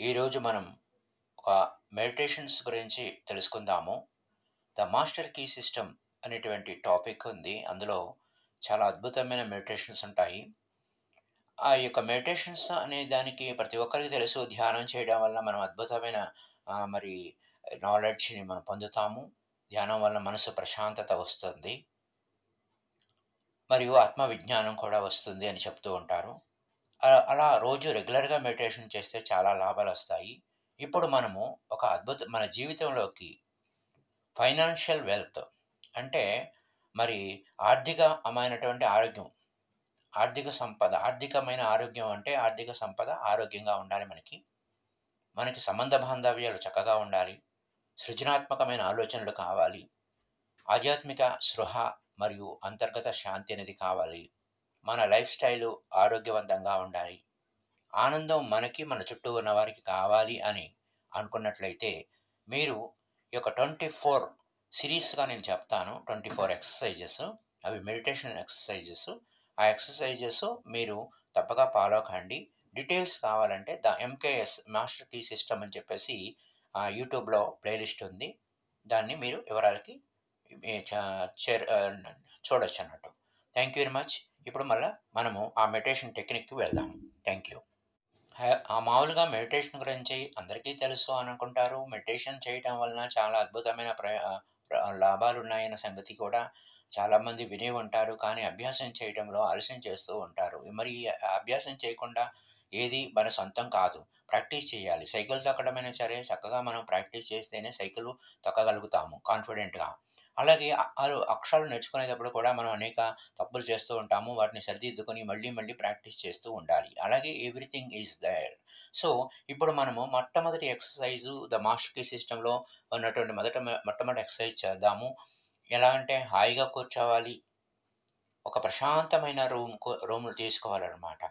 ఈరోజు మనం ఒక మెడిటేషన్స్ గురించి తెలుసుకుందాము. ద మాస్టర్ కీ సిస్టమ్ అనేటువంటి టాపిక్ ఉంది. అందులో చాలా అద్భుతమైన మెడిటేషన్స్ ఉంటాయి. ఆ యొక్క మెడిటేషన్స్ అనే దానికి ప్రతి ఒక్కరికి తెలుసు. ధ్యానం చేయడం వల్ల మనం అద్భుతమైన మరి నాలెడ్జ్ని మనం పొందుతాము. ధ్యానం వల్ల మనసు ప్రశాంతత వస్తుంది. మరియు ఆత్మ విజ్ఞానం కూడా వస్తుంది అని చెప్తూ ఉంటారు. అలా రోజు రెగ్యులర్గా మెడిటేషన్ చేస్తే చాలా లాభాలు వస్తాయి ఇప్పుడు మనము ఒక అద్భుత మన జీవితంలోకి ఫైనాన్షియల్ వెల్త్ అంటే మరి ఆర్థికమైనటువంటి ఆరోగ్యం ఆర్థిక సంపద ఆర్థికమైన ఆరోగ్యం అంటే ఆర్థిక సంపద ఆరోగ్యంగా ఉండాలి మనకి. మనకి సంబంధ బాంధవ్యాలు చక్కగా ఉండాలి. సృజనాత్మకమైన ఆలోచనలు కావాలి. ఆధ్యాత్మిక స్పృహ మరియు అంతర్గత శాంతి అనేది కావాలి. మన లైఫ్ స్టైల్ ఆరోగ్యవంతంగా ఉండాలి. ఆనందం మనకి మన చుట్టూ ఉన్న వారికి కావాలి అని అనుకున్నట్లయితే మీరు ఈ యొక్క ట్వంటీ ఫోర్ సిరీస్గా నేను చెప్తాను. ట్వంటీ ఫోర్ ఎక్సర్సైజెస్ అవి మెడిటేషన్ ఎక్సర్సైజెస్. ఆ ఎక్సర్సైజెస్ మీరు తప్పగా ఫాలో కండి. డీటెయిల్స్ కావాలంటే the MKS master key system అని చెప్పేసి ఆ, యూట్యూబ్లో ప్లేలిస్ట్ ఉంది. దాన్ని మీరు వివరాలకి చేర్ చూడొచ్చు అన్నట్టు. థ్యాంక్ యూ వెరీ మచ్ ఇప్పుడు మళ్ళీ మనము ఆ మెడిటేషన్ టెక్నిక్కి వెళ్దాం. థ్యాంక్ యూ ఆ మామూలుగా మెడిటేషన్ గురించి అందరికీ తెలుసు అని అనుకుంటారు. మెడిటేషన్ చేయటం వలన చాలా అద్భుతమైన ప్ర లాభాలు ఉన్నాయన్న సంగతి కూడా చాలామంది విని ఉంటారు. కానీ అభ్యాసం చేయడంలో ఆలస్యం చేస్తూ ఉంటారు. మరి అభ్యాసం చేయకుండా ఏది మన సొంతం కాదు. ప్రాక్టీస్ చేయాలి. సైకిల్ తొక్కడమైనా సరే చక్కగా మనం ప్రాక్టీస్ చేస్తేనే సైకిల్ తొక్కగలుగుతాము కాన్ఫిడెంట్గా అలాగే అక్షరాలు నేర్చుకునేటప్పుడు కూడా మనం అనేక తప్పులు చేస్తూ ఉంటాము వాటిని సరిదిద్దుకొని మళ్ళీ మళ్ళీ ప్రాక్టీస్ చేస్తూ ఉండాలి. అలాగే ఎవ్రీథింగ్ ఈజ్ దేర్. సో ఇప్పుడు మనము మొట్టమొదటి ఎక్సర్సైజు ద మాస్టర్ సిస్టంలో ఉన్నటువంటి మొదట మొట్టమొదటి ఎక్సర్సైజ్ చేద్దాము. ఎలా అంటే హాయిగా కూర్చోవాలి. ఒక ప్రశాంతమైన రూమ్ రూమ్లు తీసుకోవాలన్నమాట.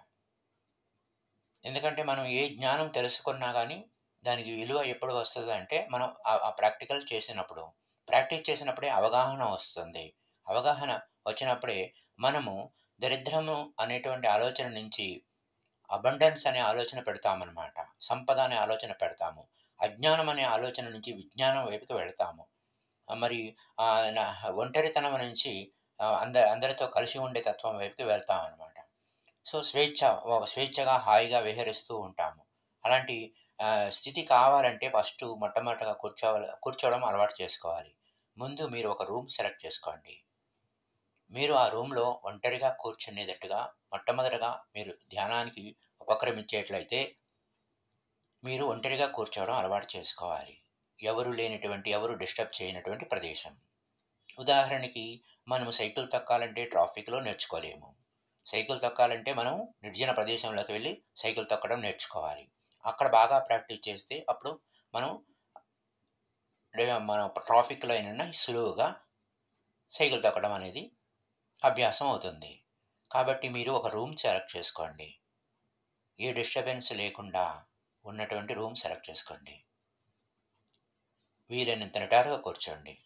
ఎందుకంటే మనం ఏ జ్ఞానం తెలుసుకున్నా కానీ దానికి విలువ ఎప్పుడు వస్తుంది అంటే మనం ఆ ప్రాక్టికల్ చేసినప్పుడు. ప్రాక్టీస్ చేసినప్పుడే అవగాహన వస్తుంది. అవగాహన వచ్చినప్పుడే మనము దరిద్రము అనేటువంటి ఆలోచన నుంచి అబండెన్స్ అనే ఆలోచన పెడతామన్నమాట. సంపద అనే ఆలోచన పెడతాము. అజ్ఞానం అనే ఆలోచన నుంచి విజ్ఞానం వైపుకి వెళ్తాము. మరి ఒంటరితనం నుంచి అంద అందరితో కలిసి ఉండే తత్వం వైపుకి వెళ్తాం అనమాట సో స్వేచ్ఛ స్వేచ్ఛగా హాయిగా విహరిస్తూ ఉంటాము. అలాంటి స్థితి కావాలంటే ఫస్ట్ మొట్టమొదటిగా కూర్చోవాలి కూర్చోవడం అలవాటు చేసుకోవాలి. ముందు మీరు ఒక రూమ్ సెలెక్ట్ చేసుకోండి. మీరు ఆ రూమ్లో ఒంటరిగా కూర్చునేటట్టుగా మొట్టమొదటిగా మీరు ధ్యానానికి ఉపక్రమించేట్లయితే మీరు ఒంటరిగా కూర్చోవడం అలవాటు చేసుకోవాలి. ఎవరు లేనటువంటి ఎవరు డిస్టర్బ్ చేయనటువంటి ప్రదేశం. ఉదాహరణకి మనము సైకిల్ తొక్కాలంటే ట్రాఫిక్లో నేర్చుకోలేము. సైకిల్ తొక్కాలంటే మనం నిర్జన ప్రదేశంలోకి వెళ్ళి సైకిల్ తొక్కడం నేర్చుకోవాలి. అక్కడ బాగా ప్రాక్టీస్ చేస్తే అప్పుడు మనం మన ట్రాఫిక్లో అయినా సులువుగా సైకిల్ తొక్కడం అనేది అభ్యాసం అవుతుంది. కాబట్టి మీరు ఒక రూమ్ సెలెక్ట్ చేసుకోండి. ఏ డిస్టర్బెన్స్ లేకుండా ఉన్నటువంటి రూమ్ సెలెక్ట్ చేసుకోండి. వీలైనంత నిటారుగా కూర్చోండి.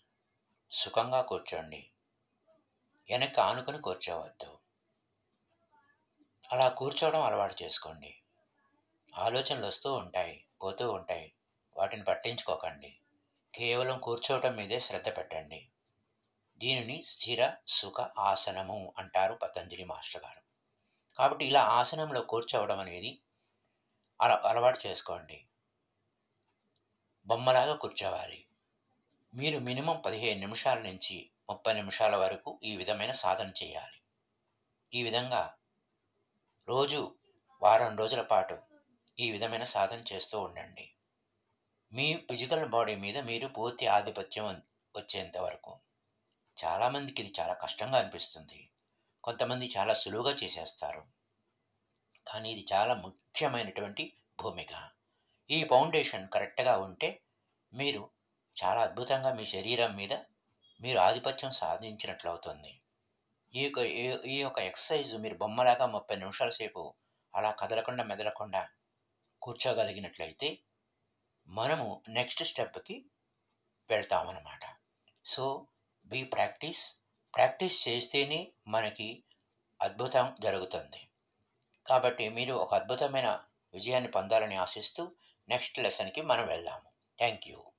సుఖంగా కూర్చోండి. వెనక్కి ఆనుకొని కూర్చోవద్దు. అలా కూర్చోవడం అలవాటు చేసుకోండి. ఆలోచనలు వస్తూ ఉంటాయి పోతూ ఉంటాయి. వాటిని పట్టించుకోకండి. కేవలం కూర్చోవటం మీదే శ్రద్ధ పెట్టండి. దీనిని స్థిర సుఖ ఆసనము అంటారు పతంజలి మాస్టర్ గారు. కాబట్టి ఇలా ఆసనంలో కూర్చోవడం అనేది అల అలవాటు చేసుకోండి. బొమ్మలాగా కూర్చోవాలి. మీరు మినిమం పదిహేను నిమిషాల నుంచి ముప్పై నిమిషాల వరకు ఈ విధమైన సాధన చేయాలి. ఈ విధంగా రోజు వారం రోజుల పాటు ఈ విధమైన సాధన చేస్తూ ఉండండి. మీ ఫిజికల్ బాడీ మీద మీరు పూర్తి ఆధిపత్యం వచ్చేంత వరకు. చాలామందికి ఇది చాలా కష్టంగా అనిపిస్తుంది. కొంతమంది చాలా సులువుగా చేసేస్తారు. కానీ ఇది చాలా ముఖ్యమైనటువంటి భూమిక. ఈ ఫౌండేషన్ కరెక్ట్గా ఉంటే మీరు చాలా అద్భుతంగా మీ శరీరం మీద మీరు ఆధిపత్యం సాధించినట్లు అవుతుంది. ఈ యొక్క ఈ- ఈ యొక్క ఎక్సర్సైజ్ మీరు బొమ్మలాగా ముప్పై నిమిషాల సేపు అలా కదలకుండా మెదలకుండా కూర్చోగలిగినట్లయితే మనము నెక్స్ట్ స్టెప్కి వెళ్తామన్నమాట. సో బీ ప్రాక్టీస్ ప్రాక్టీస్ చేస్తేనే మనకి అద్భుతం జరుగుతుంది. కాబట్టి మీరు ఒక అద్భుతమైన విజయాన్ని పొందాలని ఆశిస్తూ నెక్స్ట్ లెసన్కి మనం వెళ్దాము. Thank you